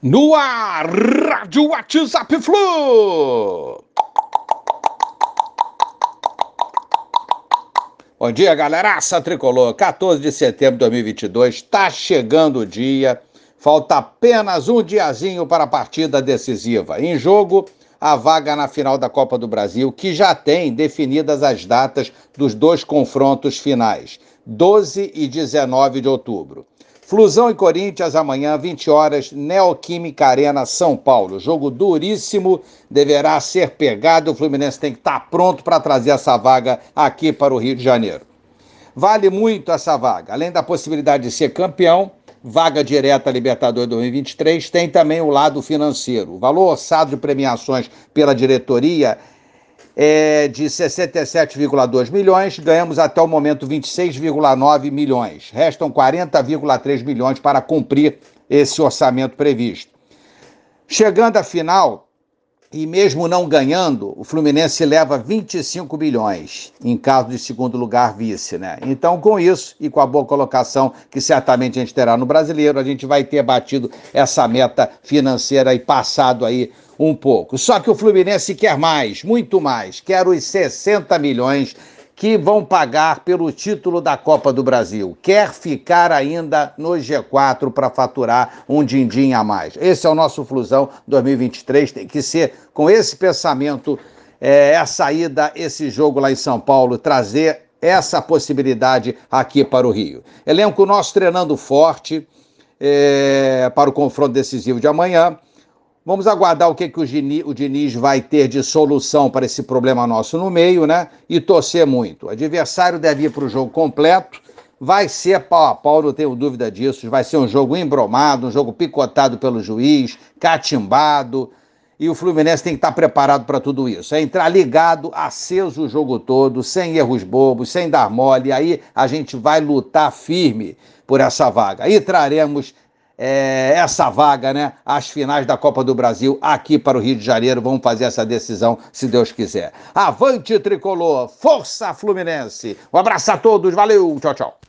No ar, Rádio WhatsApp Flu. Bom dia, galeraça tricolor. 14 de setembro de 2022, está chegando o dia. Falta apenas um diazinho para a partida decisiva. Em jogo, a vaga na final da Copa do Brasil, que já tem definidas as datas dos dois confrontos finais, 12 e 19 de outubro. Flusão e Corinthians amanhã, 20 horas, Neoquímica Arena, São Paulo. Jogo duríssimo, deverá ser pegado. O Fluminense tem que estar pronto para trazer essa vaga aqui para o Rio de Janeiro. Vale muito essa vaga. Além da possibilidade de ser campeão, vaga direta Libertadores 2023, tem também o lado financeiro. O valor orçado de premiações pela diretoria é de 67,2 milhões, ganhamos até o momento 26,9 milhões. Restam 40,3 milhões para cumprir esse orçamento previsto. Chegando à final, e mesmo não ganhando, o Fluminense leva 25 bilhões em caso de segundo lugar vice, né? Então, com isso e com a boa colocação que certamente a gente terá no brasileiro, a gente vai ter batido essa meta financeira e passado aí um pouco. Só que o Fluminense quer mais, muito mais. Quer os 60 milhões que vão pagar pelo título da Copa do Brasil. Quer ficar ainda no G4 para faturar um din-din a mais. Esse é o nosso Flusão 2023. Tem que ser com esse pensamento, é, essa ida, esse jogo lá em São Paulo, trazer essa possibilidade aqui para o Rio. Elenco nosso treinando forte é, para o confronto decisivo de amanhã. Vamos aguardar o que, que o, Diniz, o Diniz vai ter de solução para esse problema nosso no meio, né? E torcer muito. O adversário deve ir para o jogo completo. Vai ser pau a pau, não tenho dúvida disso. Vai ser um jogo embromado, um jogo picotado pelo juiz, catimbado. E o Fluminense tem que estar preparado para tudo isso. É entrar ligado, aceso o jogo todo, sem erros bobos, sem dar mole. Aí a gente vai lutar firme por essa vaga. Aí traremos é, essa vaga, né? As finais da Copa do Brasil aqui para o Rio de Janeiro. Vamos fazer essa decisão, se Deus quiser. Avante tricolor, força Fluminense. Um abraço a todos, valeu, tchau, tchau.